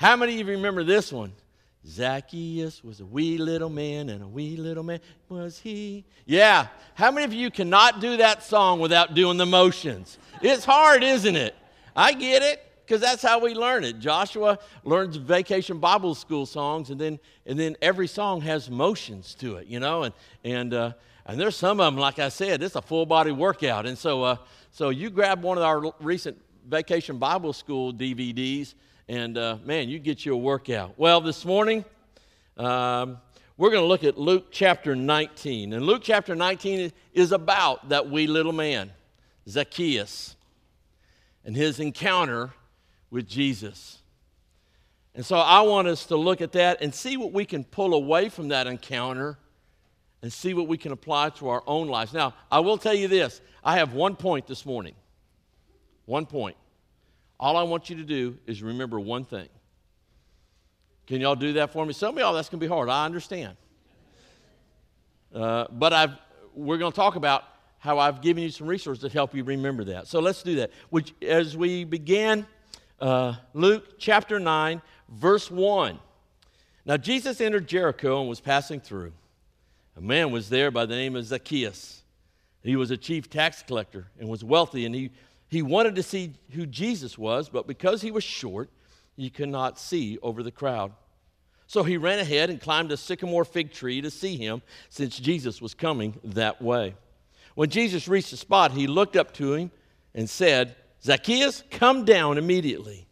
How many of you remember this one? Zacchaeus was a wee little man, and a wee little man was he. Yeah. How many of you cannot do that song without doing the motions? It's hard, isn't it? I get it because that's how we learn it. Joshua learns vacation Bible school songs, and then and then every song has motions to it, you know. And and uh, and there's some of them, like I said, it's a full body workout. And so uh, so you grab one of our recent vacation Bible school DVDs and uh, man, you get your workout. Well, this morning, um, we're going to look at Luke chapter 19. And Luke chapter 19 is about that wee little man, Zacchaeus, and his encounter with Jesus. And so I want us to look at that and see what we can pull away from that encounter and see what we can apply to our own lives. Now, I will tell you this I have one point this morning. One point. All I want you to do is remember one thing. Can y'all do that for me? Some of y'all, that's going to be hard. I understand. Uh, but I've, we're going to talk about how I've given you some resources to help you remember that. So let's do that. Which, as we begin uh, Luke chapter 9, verse 1. Now, Jesus entered Jericho and was passing through. A man was there by the name of Zacchaeus. He was a chief tax collector and was wealthy, and he he wanted to see who Jesus was, but because he was short, he could not see over the crowd. So he ran ahead and climbed a sycamore fig tree to see him, since Jesus was coming that way. When Jesus reached the spot, he looked up to him and said, Zacchaeus, come down immediately.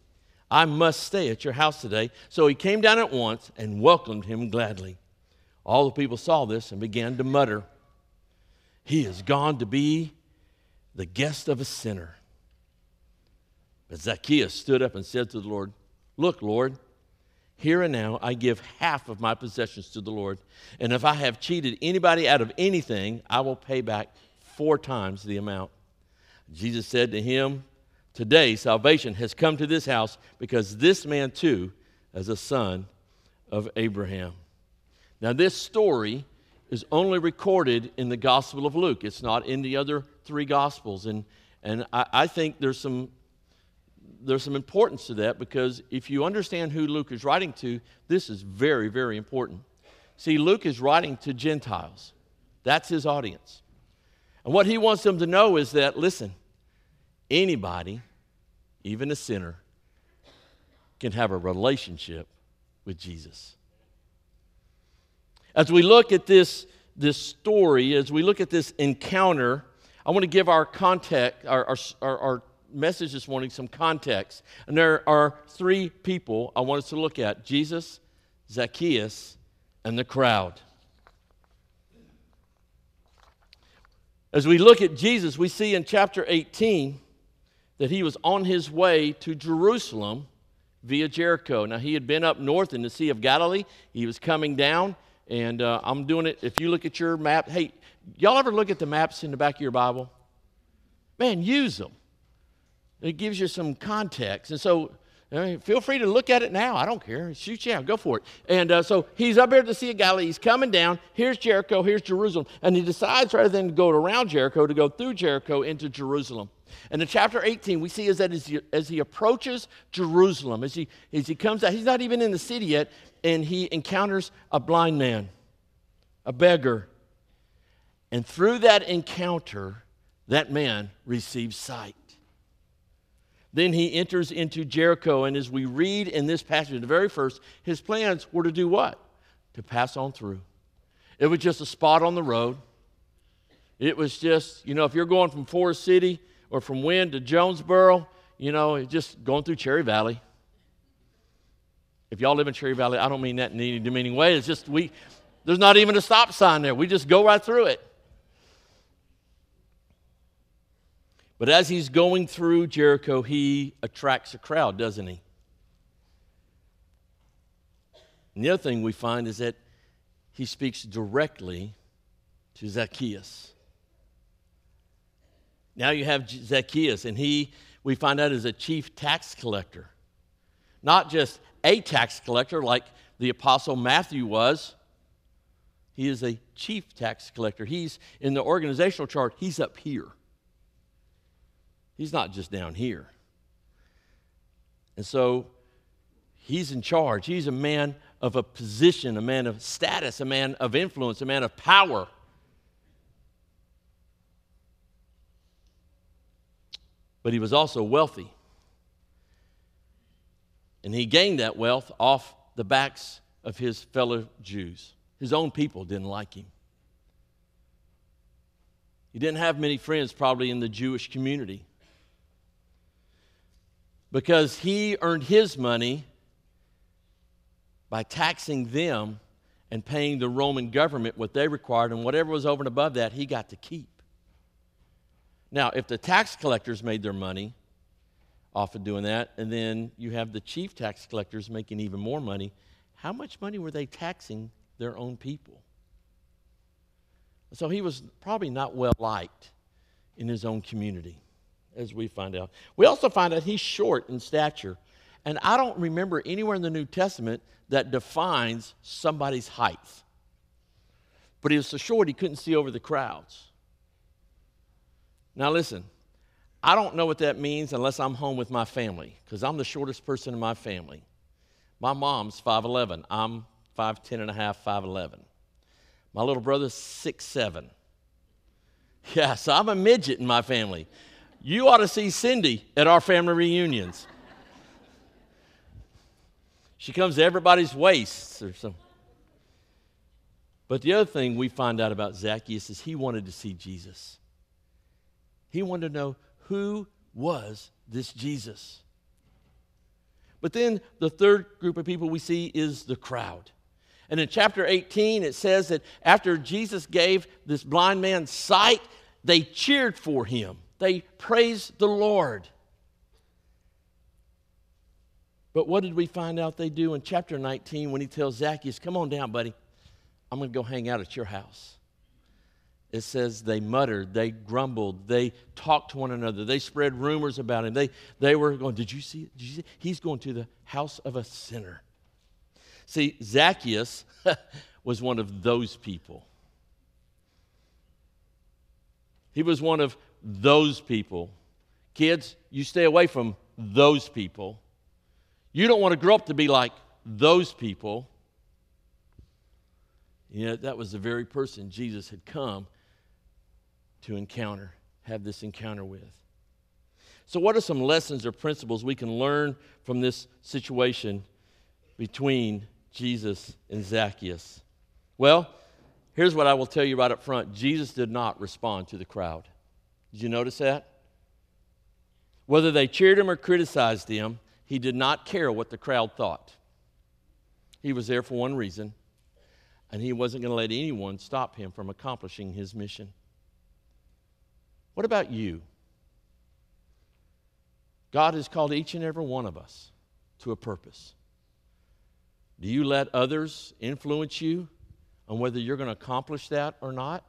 I must stay at your house today. So he came down at once and welcomed him gladly. All the people saw this and began to mutter, He is gone to be the guest of a sinner. But Zacchaeus stood up and said to the Lord, Look, Lord, here and now I give half of my possessions to the Lord. And if I have cheated anybody out of anything, I will pay back four times the amount. Jesus said to him, Today salvation has come to this house because this man too is a son of Abraham. Now, this story is only recorded in the Gospel of Luke, it's not in the other three Gospels. And, and I, I think there's some there's some importance to that because if you understand who Luke is writing to, this is very, very important. See, Luke is writing to Gentiles, that's his audience. And what he wants them to know is that, listen, anybody, even a sinner, can have a relationship with Jesus. As we look at this, this story, as we look at this encounter, I want to give our context, our, our, our, message this morning some context. And there are three people I want us to look at Jesus, Zacchaeus, and the crowd. As we look at Jesus, we see in chapter 18 that he was on his way to Jerusalem via Jericho. Now, he had been up north in the Sea of Galilee, he was coming down. And uh, I'm doing it. If you look at your map, hey, y'all ever look at the maps in the back of your Bible? Man, use them. It gives you some context. And so feel free to look at it now. I don't care. Shoot out. Go for it. And uh, so he's up here to the Sea of Galilee. He's coming down. Here's Jericho. Here's Jerusalem. And he decides rather than go around Jericho to go through Jericho into Jerusalem. And in chapter 18, we see is that as he, as he approaches Jerusalem, as he, as he comes out, he's not even in the city yet, and he encounters a blind man, a beggar. And through that encounter, that man receives sight. Then he enters into Jericho, and as we read in this passage, the very first, his plans were to do what? To pass on through. It was just a spot on the road. It was just, you know, if you're going from Forest City or from Wynne to Jonesboro, you know, just going through Cherry Valley. If y'all live in Cherry Valley, I don't mean that in any demeaning way. It's just we, there's not even a stop sign there. We just go right through it. But as he's going through Jericho, he attracts a crowd, doesn't he? And the other thing we find is that he speaks directly to Zacchaeus. Now you have Zacchaeus, and he, we find out, is a chief tax collector. Not just a tax collector like the apostle Matthew was, he is a chief tax collector. He's in the organizational chart, he's up here. He's not just down here. And so He's in charge. He's a man of a position, a man of status, a man of influence, a man of power. But he was also wealthy. And he gained that wealth off the backs of his fellow Jews. His own people didn't like him. He didn't have many friends, probably, in the Jewish community. Because he earned his money by taxing them and paying the Roman government what they required, and whatever was over and above that, he got to keep. Now, if the tax collectors made their money off of doing that, and then you have the chief tax collectors making even more money, how much money were they taxing their own people? So he was probably not well liked in his own community, as we find out. We also find out he's short in stature. And I don't remember anywhere in the New Testament that defines somebody's height. But he was so short he couldn't see over the crowds. Now, listen, I don't know what that means unless I'm home with my family, because I'm the shortest person in my family. My mom's 5'11. I'm 5'10 and a half, 5'11. My little brother's 6'7. Yeah, so I'm a midget in my family. You ought to see Cindy at our family reunions. She comes to everybody's waists or something. But the other thing we find out about Zacchaeus is he wanted to see Jesus. He wanted to know who was this Jesus. But then the third group of people we see is the crowd. And in chapter 18, it says that after Jesus gave this blind man sight, they cheered for him. They praised the Lord. But what did we find out they do in chapter 19 when he tells Zacchaeus, Come on down, buddy. I'm going to go hang out at your house. It says they muttered, they grumbled, they talked to one another, they spread rumors about him. They, they were going, Did you see? Did you see? He's going to the house of a sinner. See, Zacchaeus was one of those people. He was one of those people. Kids, you stay away from those people you don't want to grow up to be like those people. Yet that was the very person Jesus had come to encounter, have this encounter with. So, what are some lessons or principles we can learn from this situation between Jesus and Zacchaeus? Well, here's what I will tell you right up front Jesus did not respond to the crowd. Did you notice that? Whether they cheered him or criticized him, he did not care what the crowd thought. He was there for one reason, and he wasn't going to let anyone stop him from accomplishing his mission. What about you? God has called each and every one of us to a purpose. Do you let others influence you on whether you're going to accomplish that or not?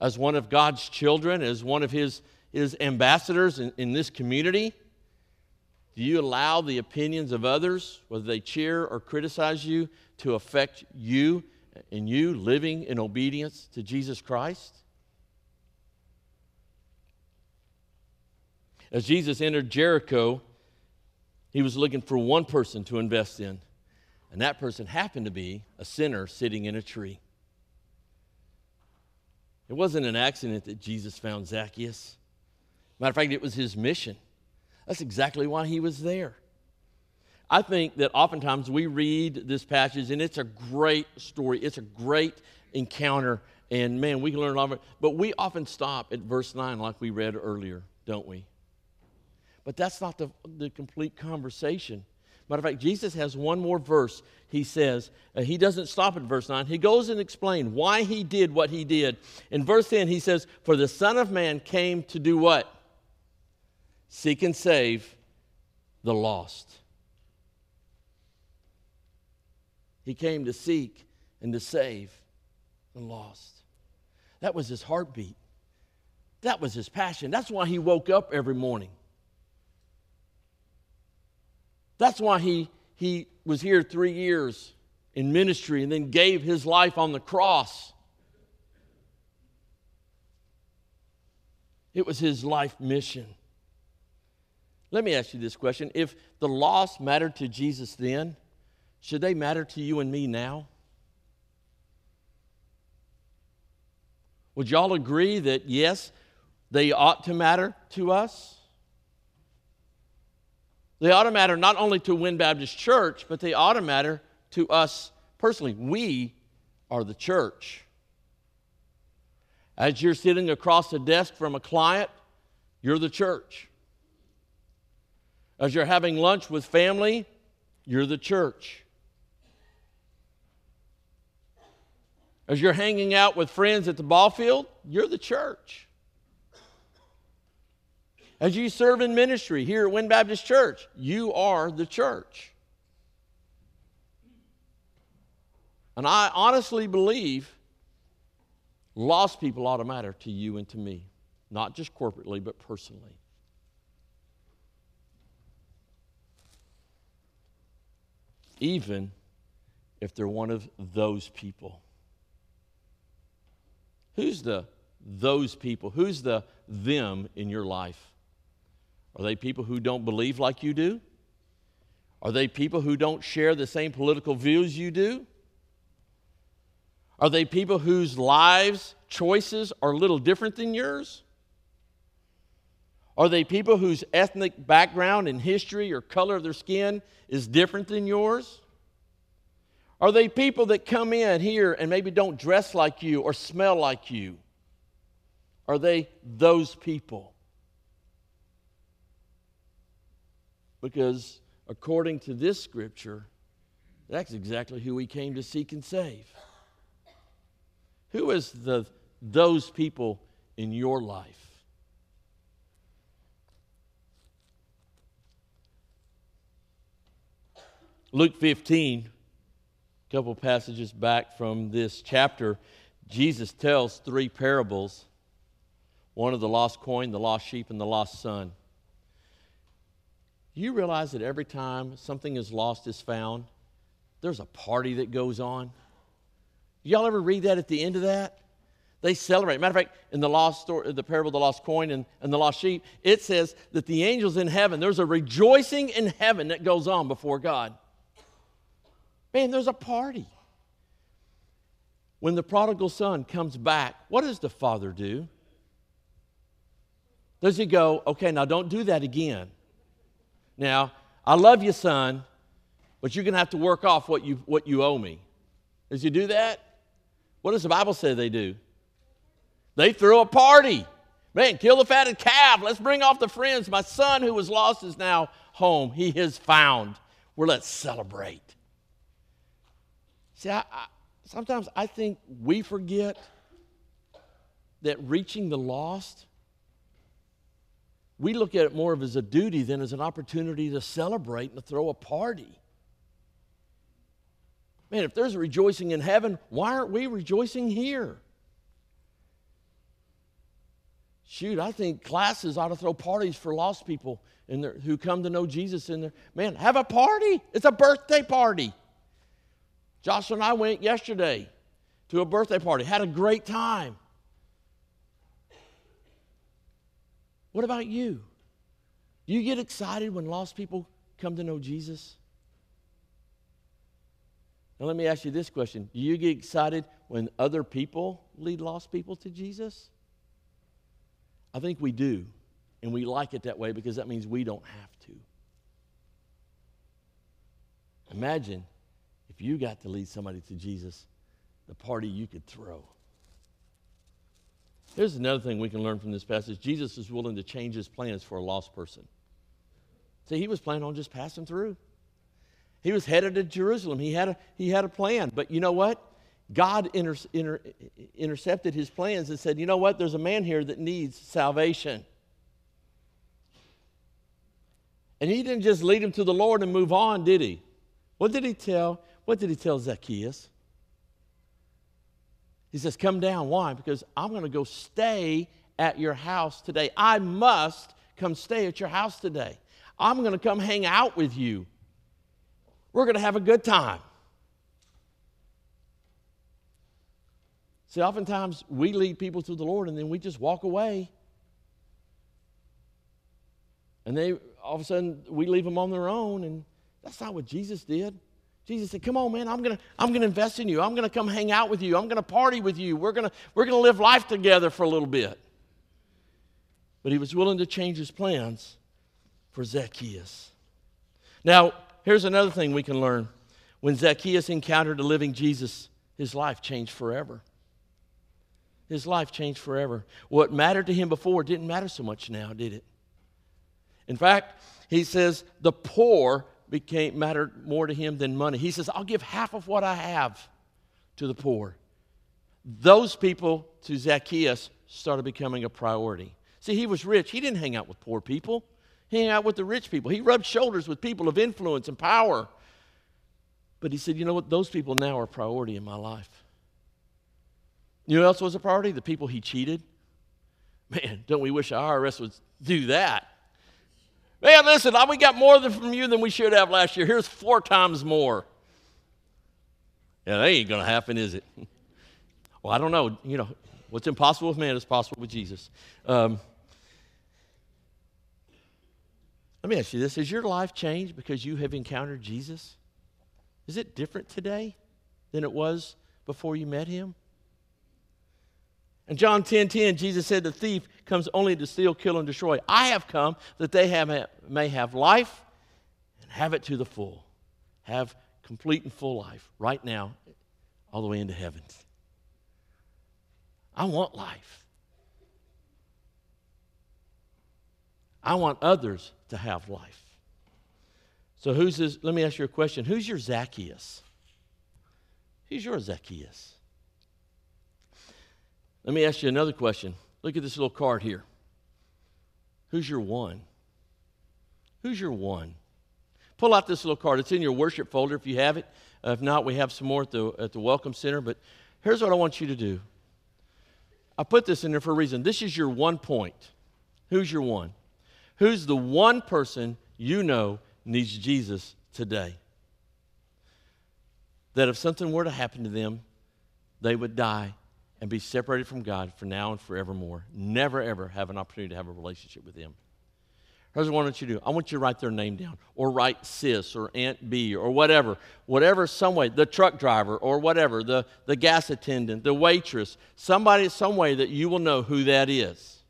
As one of God's children, as one of His, his ambassadors in, in this community, do you allow the opinions of others, whether they cheer or criticize you, to affect you and you living in obedience to Jesus Christ? As Jesus entered Jericho, he was looking for one person to invest in, and that person happened to be a sinner sitting in a tree. It wasn't an accident that Jesus found Zacchaeus. Matter of fact, it was his mission. That's exactly why he was there. I think that oftentimes we read this passage and it's a great story, it's a great encounter, and man, we can learn a lot of it. But we often stop at verse 9 like we read earlier, don't we? But that's not the, the complete conversation. Matter of fact, Jesus has one more verse. He says, uh, he doesn't stop at verse 9. He goes and explains why he did what he did. In verse 10, he says, For the Son of Man came to do what? seek and save the lost. He came to seek and to save the lost. That was his heartbeat. That was his passion. That's why he woke up every morning. That's why he, he was here three years in ministry and then gave his life on the cross. It was his life mission. Let me ask you this question. If the lost mattered to Jesus then, should they matter to you and me now? Would y'all agree that yes, they ought to matter to us? They ought to matter not only to Wynne Baptist Church, but they ought to matter to us personally. We are the church. As you're sitting across the desk from a client, you're the church. As you're having lunch with family, you're the church. As you're hanging out with friends at the ball field, you're the church. As you serve in ministry here at Wynne Baptist Church, you are the church. And I honestly believe lost people ought to matter to you and to me, not just corporately, but personally. Even if they're one of those people. Who's the those people? Who's the them in your life? Are they people who don't believe like you do? Are they people who don't share the same political views you do? Are they people whose lives, choices are a little different than yours? Are they people whose ethnic background and history or color of their skin is different than yours? Are they people that come in here and maybe don't dress like you or smell like you? Are they those people? Because according to this scripture, that's exactly who he came to seek and save. Who is the those people in your life? Luke 15 a couple passages back from this chapter, Jesus tells three parables one of the lost coin, the lost sheep, and the lost son. You realize that every time something is lost is found, there's a party that goes on. Y'all ever read that at the end of that? They celebrate. Matter of fact, in the lost story, the parable of the lost coin and, and the lost sheep, it says that the angels in heaven, there's a rejoicing in heaven that goes on before God. Man, there's a party. When the prodigal son comes back, what does the father do? Does he go, okay, now don't do that again? Now, I love you, son, but you're going to have to work off what you, what you owe me. Does he do that? What does the Bible say they do? They throw a party. Man, kill the fatted calf. Let's bring off the friends. My son who was lost is now home. He is found. We're let's celebrate. See, I, I, sometimes I think we forget that reaching the lost, we look at it more of as a duty than as an opportunity to celebrate and to throw a party. Man, if there's rejoicing in heaven, why aren't we rejoicing here? Shoot, I think classes ought to throw parties for lost people in who come to know Jesus in there. Man, have a party. It's a birthday party. Joshua and I went yesterday to a birthday party, had a great time. What about you? Do you get excited when lost people come to know Jesus? Now, let me ask you this question Do you get excited when other people lead lost people to Jesus? I think we do. And we like it that way because that means we don't have to. Imagine if you got to lead somebody to Jesus, the party you could throw. Here's another thing we can learn from this passage Jesus is willing to change his plans for a lost person. See, he was planning on just passing through. He was headed to Jerusalem. He had a, he had a plan. But you know what? God inter, inter, intercepted his plans and said, You know what? There's a man here that needs salvation. And he didn't just lead him to the Lord and move on, did he? What did he tell? What did he tell Zacchaeus? He says, Come down. Why? Because I'm going to go stay at your house today. I must come stay at your house today. I'm going to come hang out with you. We're going to have a good time. See, oftentimes we lead people to the Lord and then we just walk away. And they all of a sudden we leave them on their own, and that's not what Jesus did. Jesus said, Come on, man, I'm gonna, I'm gonna invest in you. I'm gonna come hang out with you. I'm gonna party with you. We're gonna, we're gonna live life together for a little bit. But he was willing to change his plans for Zacchaeus. Now, here's another thing we can learn. When Zacchaeus encountered the living Jesus, his life changed forever. His life changed forever. What mattered to him before didn't matter so much now, did it? In fact, he says the poor became mattered more to him than money. He says, I'll give half of what I have to the poor. Those people to Zacchaeus started becoming a priority. See, he was rich. He didn't hang out with poor people. He hung out with the rich people. He rubbed shoulders with people of influence and power. But he said, you know what? Those people now are a priority in my life. You know else was a priority? The people he cheated. Man, don't we wish our IRS would do that? Man, listen, we got more from you than we should have last year. Here's four times more. Yeah, that ain't going to happen, is it? Well, I don't know. You know, what's impossible with man is possible with Jesus. Um, let me ask you this Has your life changed because you have encountered Jesus? Is it different today than it was before you met him? In John 10 10, Jesus said, The thief comes only to steal, kill, and destroy. I have come that they have, may have life and have it to the full. Have complete and full life right now, all the way into heaven. I want life. I want others to have life. So, who's this? Let me ask you a question. Who's your Zacchaeus? Who's your Zacchaeus? Let me ask you another question. Look at this little card here. Who's your one? Who's your one? Pull out this little card. It's in your worship folder if you have it. Uh, if not, we have some more at the, at the Welcome Center. But here's what I want you to do I put this in there for a reason. This is your one point. Who's your one? Who's the one person you know needs Jesus today? That if something were to happen to them, they would die and be separated from God for now and forevermore. Never, ever have an opportunity to have a relationship with Him. Here's what I want you to do I want you to write their name down, or write sis, or Aunt B, or whatever. Whatever, some way, the truck driver, or whatever, the, the gas attendant, the waitress, somebody, some way that you will know who that is.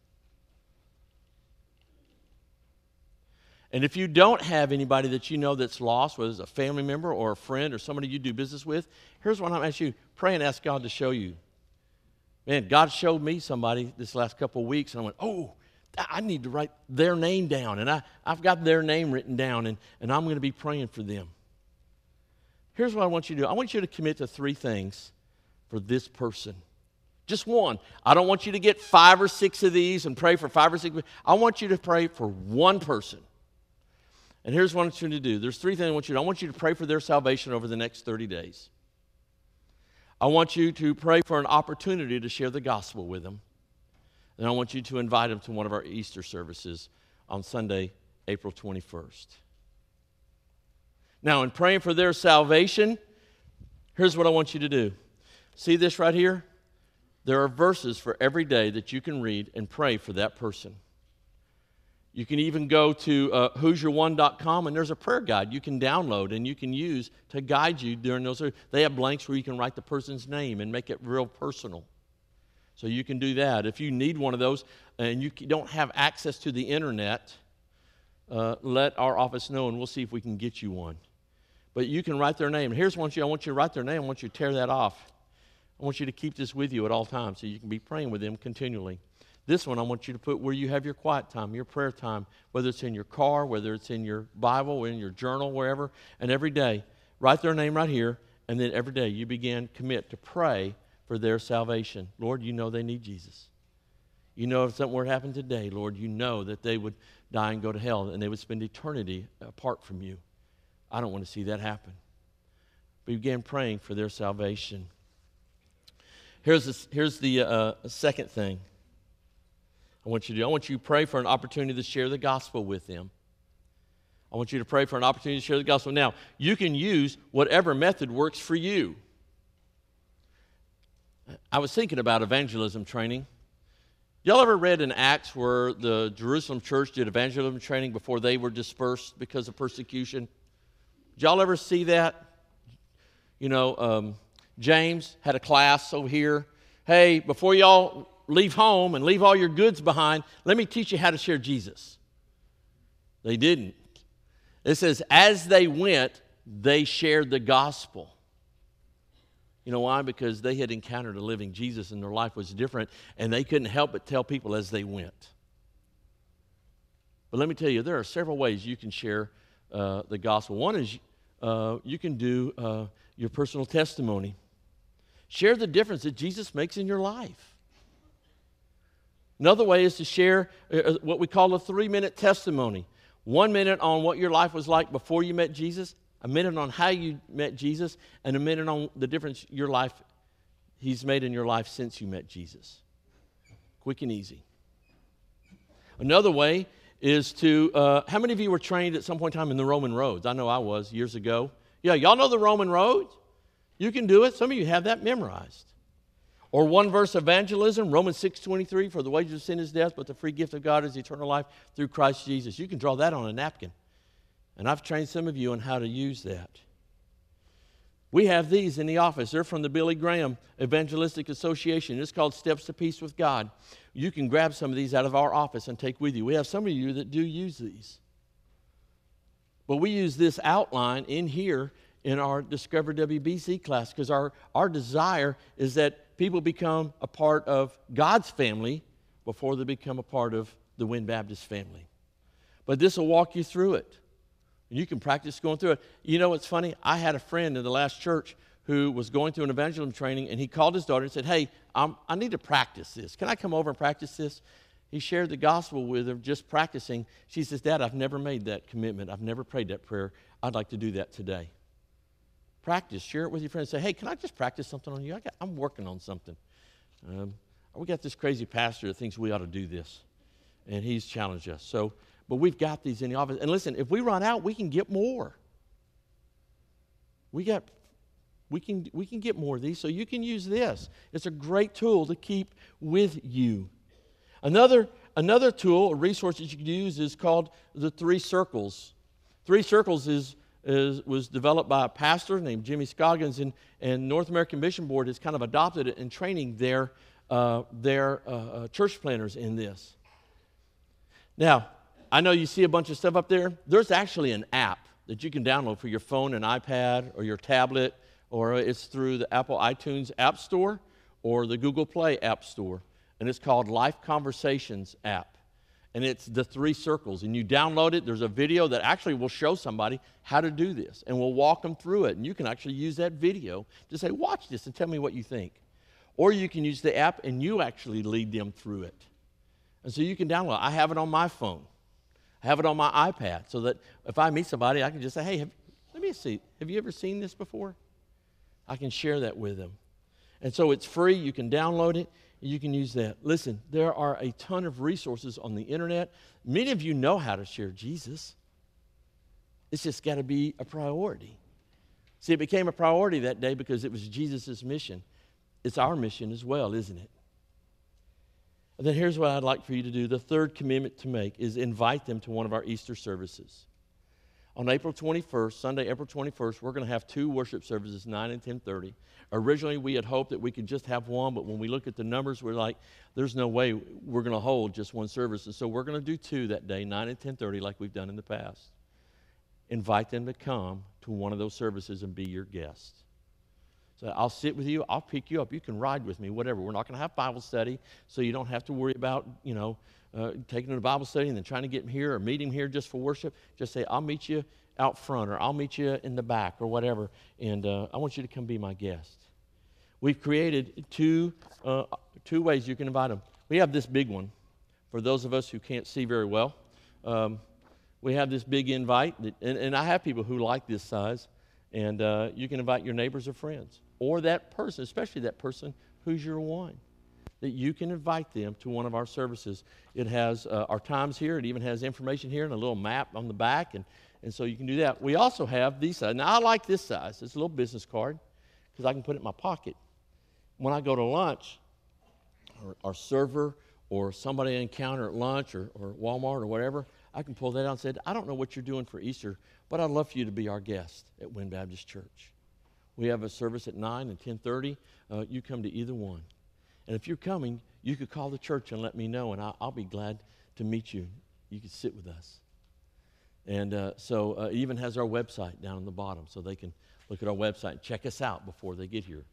And if you don't have anybody that you know that's lost, whether it's a family member or a friend or somebody you do business with, here's what I'm asking you pray and ask God to show you Man, God showed me somebody this last couple of weeks, and I went, oh, I need to write their name down. And I, I've got their name written down, and, and I'm going to be praying for them. Here's what I want you to do I want you to commit to three things for this person. Just one. I don't want you to get five or six of these and pray for five or six. I want you to pray for one person. And here's what I want you to do. There's three things I want you to do. I want you to pray for their salvation over the next 30 days. I want you to pray for an opportunity to share the gospel with them. And I want you to invite them to one of our Easter services on Sunday, April 21st. Now, in praying for their salvation, here's what I want you to do. See this right here? There are verses for every day that you can read and pray for that person. You can even go to uh, who'syourone.com and there's a prayer guide you can download and you can use to guide you during those. They have blanks where you can write the person's name and make it real personal. So you can do that. If you need one of those and you don't have access to the internet, uh, let our office know and we'll see if we can get you one. But you can write their name. Here's one you I want you to write their name. I want you to tear that off. I want you to keep this with you at all times so you can be praying with them continually. This one I want you to put where you have your quiet time, your prayer time, whether it's in your car, whether it's in your Bible, in your journal, wherever. And every day, write their name right here, and then every day you begin commit to pray for their salvation. Lord, you know they need Jesus. You know if something were to happen today, Lord, you know that they would die and go to hell and they would spend eternity apart from you. I don't want to see that happen. Begin praying for their salvation. Here's the, here's the uh, second thing. I want you to do. I want you to pray for an opportunity to share the gospel with them. I want you to pray for an opportunity to share the gospel. Now, you can use whatever method works for you. I was thinking about evangelism training. Y'all ever read in Acts where the Jerusalem church did evangelism training before they were dispersed because of persecution? Did y'all ever see that? You know, um, James had a class over here. Hey, before y'all leave home and leave all your goods behind, let me teach you how to share Jesus. They didn't. It says, as they went, they shared the gospel. You know why? Because they had encountered a living Jesus and their life was different, and they couldn't help but tell people as they went. But let me tell you, there are several ways you can share uh, the gospel. One is uh, you can do uh, your personal testimony, share the difference that Jesus makes in your life. Another way is to share uh, uh, what we call a three minute testimony. One minute on what your life was like before you met Jesus, a minute on how you met Jesus, and a minute on the difference your life he's made in your life since you met Jesus. Quick and easy. Another way is to uh, how many of you were trained at some point in time in the Roman roads? I know I was years ago. Yeah, y'all know the Roman roads? You can do it. Some of you have that memorized. Or one verse evangelism, Romans 6:23, for the wages of sin is death, but the free gift of God is eternal life through Christ Jesus. You can draw that on a napkin. And I've trained some of you on how to use that. We have these in the office. They're from the Billy Graham Evangelistic Association. It's called Steps to Peace with God. You can grab some of these out of our office and take with you. We have some of you that do use these. But we use this outline in here in our Discover WBC class because our, our desire is that people become a part of God's family before they become a part of the Wynne Baptist family. But this will walk you through it. And you can practice going through it. You know what's funny? I had a friend in the last church who was going through an evangelism training, and he called his daughter and said, Hey, I'm, i need to practice this. Can I come over and practice this? He shared the gospel with her, just practicing. She says, Dad, I've never made that commitment. I've never prayed that prayer. I'd like to do that today. Practice. Share it with your friends. Say, Hey, can I just practice something on you? I am working on something. Um, we got this crazy pastor that thinks we ought to do this, and he's challenged us. So, but we've got these in the office. And listen, if we run out, we can get more. We got we can we can get more of these, so you can use this. It's a great tool to keep with you. Another another tool, a resource that you can use is called the three circles. Three circles is is, was developed by a pastor named Jimmy Scoggins, and, and North American Mission Board has kind of adopted it in training their, uh, their uh, uh, church planners in this. Now, I know you see a bunch of stuff up there. There's actually an app that you can download for your phone and iPad or your tablet, or it's through the Apple iTunes App Store or the Google Play App Store. And it's called Life Conversations app. And it's the three circles. And you download it, there's a video that actually will show somebody how to do this. And we'll walk them through it. And you can actually use that video to say, watch this and tell me what you think. Or you can use the app and you actually lead them through it. And so you can download. I have it on my phone. I have it on my iPad so that if I meet somebody, I can just say, hey, have, let me see. Have you ever seen this before? I can share that with them. And so it's free. You can download it. You can use that. Listen, there are a ton of resources on the internet. Many of you know how to share Jesus. It's just got to be a priority. See, it became a priority that day because it was Jesus' mission. It's our mission as well, isn't it? And then here's what I'd like for you to do. The third commitment to make is invite them to one of our Easter services. On April 21st, Sunday, April 21st, we're going to have two worship services, 9 and 10:30. Originally, we had hoped that we could just have one, but when we look at the numbers, we're like, there's no way we're going to hold just one service. And so we're going to do two that day, 9 and 10:30, like we've done in the past. Invite them to come to one of those services and be your guest. So I'll sit with you, I'll pick you up. You can ride with me, whatever. We're not going to have Bible study, so you don't have to worry about, you know, uh, taking him to Bible study and then trying to get him here or meet him here just for worship. Just say, I'll meet you out front or I'll meet you in the back or whatever, and uh, I want you to come be my guest. We've created two, uh, two ways you can invite them. We have this big one for those of us who can't see very well. Um, we have this big invite, that, and, and I have people who like this size, and uh, you can invite your neighbors or friends or that person, especially that person who's your one, that you can invite them to one of our services. It has uh, our times here, it even has information here and a little map on the back, and, and so you can do that. We also have these size. Now, I like this size, it's a little business card because I can put it in my pocket. When I go to lunch, our, our server or somebody I encounter at lunch or, or Walmart or whatever, I can pull that out and say, I don't know what you're doing for Easter, but I'd love for you to be our guest at Wynne Baptist Church. We have a service at 9 and 10.30. Uh, you come to either one. And if you're coming, you could call the church and let me know, and I'll, I'll be glad to meet you. You could sit with us. And uh, so uh, even has our website down in the bottom so they can look at our website and check us out before they get here.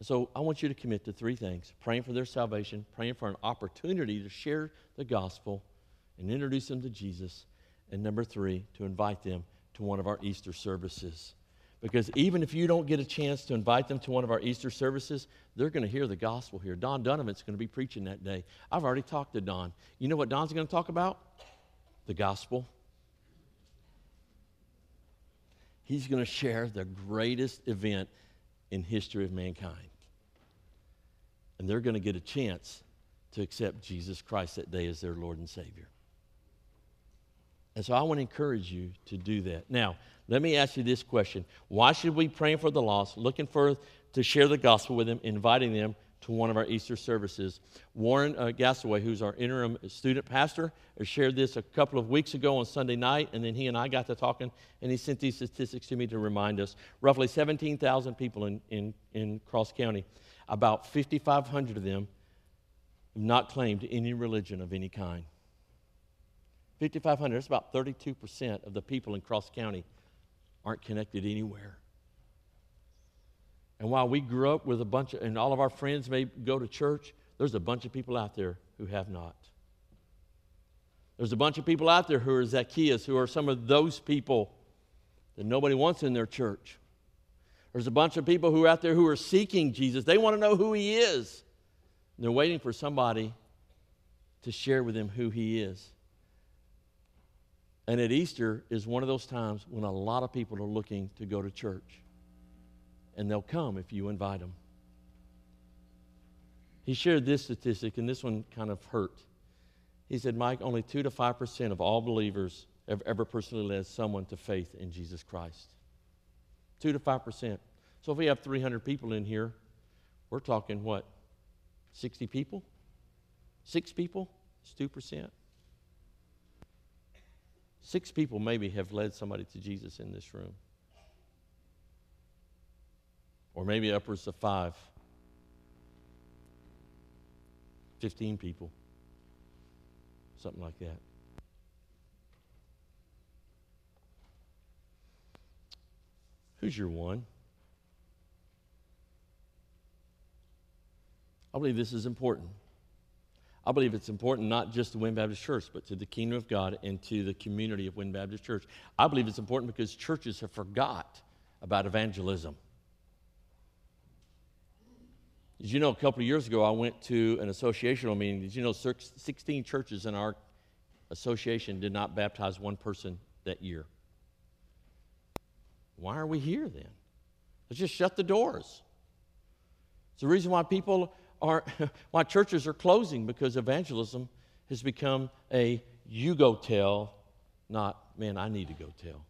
So I want you to commit to three things praying for their salvation, praying for an opportunity to share the gospel and introduce them to Jesus, and number three, to invite them to one of our Easter services. Because even if you don't get a chance to invite them to one of our Easter services, they're going to hear the gospel here. Don Dunavant's going to be preaching that day. I've already talked to Don. You know what Don's going to talk about? The gospel. He's going to share the greatest event in history of mankind. And they're going to get a chance to accept Jesus Christ that day as their Lord and Savior. And so I want to encourage you to do that. Now, let me ask you this question Why should we pray for the lost, looking for to share the gospel with them, inviting them to one of our Easter services? Warren uh, Gasaway, who's our interim student pastor, shared this a couple of weeks ago on Sunday night, and then he and I got to talking, and he sent these statistics to me to remind us. Roughly 17,000 people in, in, in Cross County, about 5,500 of them have not claimed any religion of any kind. 5,500, that's about 32% of the people in Cross County aren't connected anywhere. And while we grew up with a bunch of, and all of our friends may go to church, there's a bunch of people out there who have not. There's a bunch of people out there who are Zacchaeus, who are some of those people that nobody wants in their church. There's a bunch of people who are out there who are seeking Jesus. They want to know who he is. And they're waiting for somebody to share with them who he is. And at Easter is one of those times when a lot of people are looking to go to church. And they'll come if you invite them. He shared this statistic, and this one kind of hurt. He said, Mike, only 2 to 5% of all believers have ever personally led someone to faith in Jesus Christ. 2 to 5%. So if we have 300 people in here, we're talking what? 60 people? Six people? It's 2%. Six people maybe have led somebody to Jesus in this room. Or maybe upwards of five. 15 people. Something like that. Who's your one? I believe this is important. I believe it's important not just to Wynne Baptist Church, but to the kingdom of God and to the community of Wynne Baptist Church. I believe it's important because churches have forgot about evangelism. Did you know a couple of years ago I went to an associational meeting? Did you know 16 churches in our association did not baptize one person that year? Why are we here then? Let's just shut the doors. It's the reason why people are, why churches are closing because evangelism has become a you go tell, not, man, I need to go tell.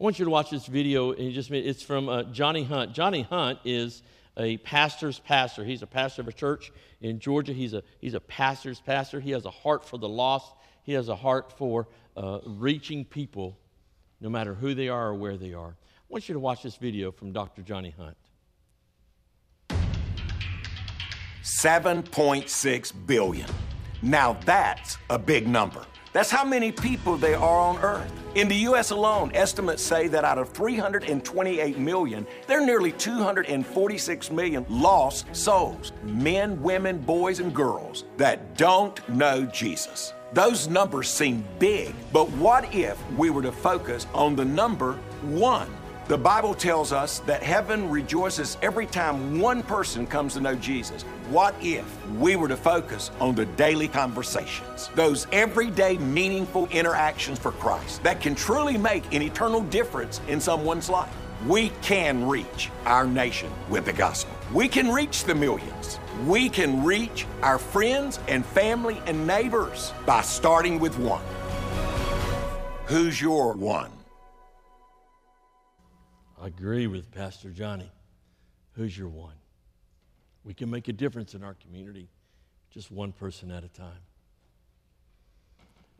I want you to watch this video. And just, it's from uh, Johnny Hunt. Johnny Hunt is a pastor's pastor. He's a pastor of a church in Georgia. He's a, he's a pastor's pastor. He has a heart for the lost, he has a heart for uh, reaching people, no matter who they are or where they are. I want you to watch this video from Dr. Johnny Hunt. 7.6 billion. Now that's a big number. That's how many people there are on Earth. In the U.S. alone, estimates say that out of 328 million, there are nearly 246 million lost souls men, women, boys, and girls that don't know Jesus. Those numbers seem big, but what if we were to focus on the number one? The Bible tells us that heaven rejoices every time one person comes to know Jesus. What if we were to focus on the daily conversations, those everyday meaningful interactions for Christ that can truly make an eternal difference in someone's life? We can reach our nation with the gospel. We can reach the millions. We can reach our friends and family and neighbors by starting with one. Who's your one? I agree with Pastor Johnny. Who's your one? We can make a difference in our community, just one person at a time.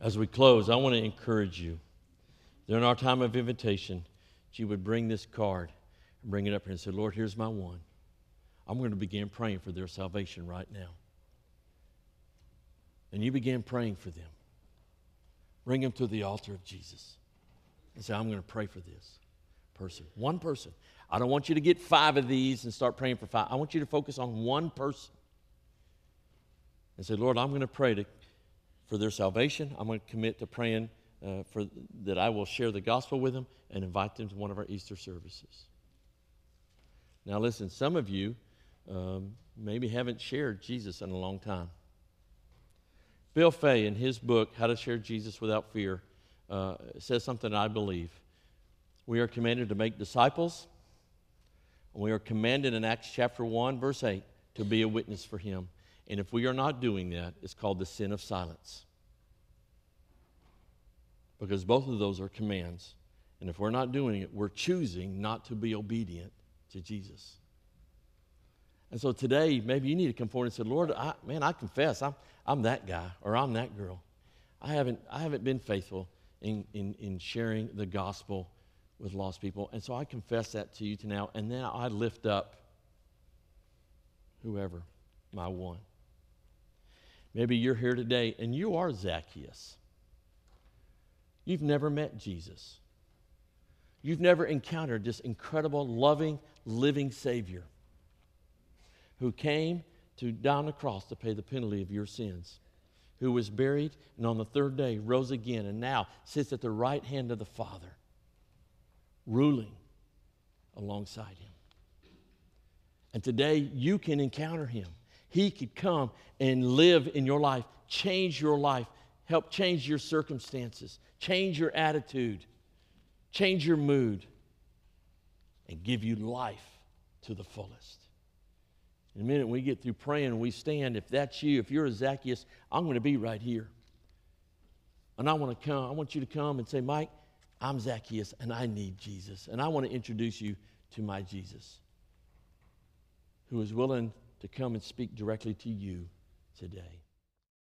As we close, I want to encourage you. During our time of invitation, you would bring this card and bring it up here and say, Lord, here's my one. I'm going to begin praying for their salvation right now. And you begin praying for them. Bring them to the altar of Jesus and say, I'm going to pray for this person. One person. I don't want you to get five of these and start praying for five. I want you to focus on one person and say, Lord, I'm going to pray to, for their salvation. I'm going to commit to praying uh, for, that I will share the gospel with them and invite them to one of our Easter services. Now, listen, some of you um, maybe haven't shared Jesus in a long time. Bill Fay, in his book, How to Share Jesus Without Fear, uh, says something I believe. We are commanded to make disciples. We are commanded in Acts chapter 1, verse 8, to be a witness for him. And if we are not doing that, it's called the sin of silence. Because both of those are commands. And if we're not doing it, we're choosing not to be obedient to Jesus. And so today, maybe you need to come forward and say, Lord, I, man, I confess I'm, I'm that guy or I'm that girl. I haven't, I haven't been faithful in, in, in sharing the gospel with lost people. And so I confess that to you to now. And then I lift up whoever, my one. Maybe you're here today and you are Zacchaeus. You've never met Jesus. You've never encountered this incredible, loving, living Savior who came to die on the cross to pay the penalty of your sins, who was buried and on the third day rose again and now sits at the right hand of the Father, ruling alongside him. And today you can encounter him. He could come and live in your life, change your life, help change your circumstances, change your attitude, change your mood, and give you life to the fullest. In a minute, we get through praying, we stand. If that's you, if you're a Zacchaeus, I'm going to be right here. And I want to come. I want you to come and say, Mike, I'm Zacchaeus and I need Jesus. And I want to introduce you to my Jesus who is willing to come and speak directly to you today.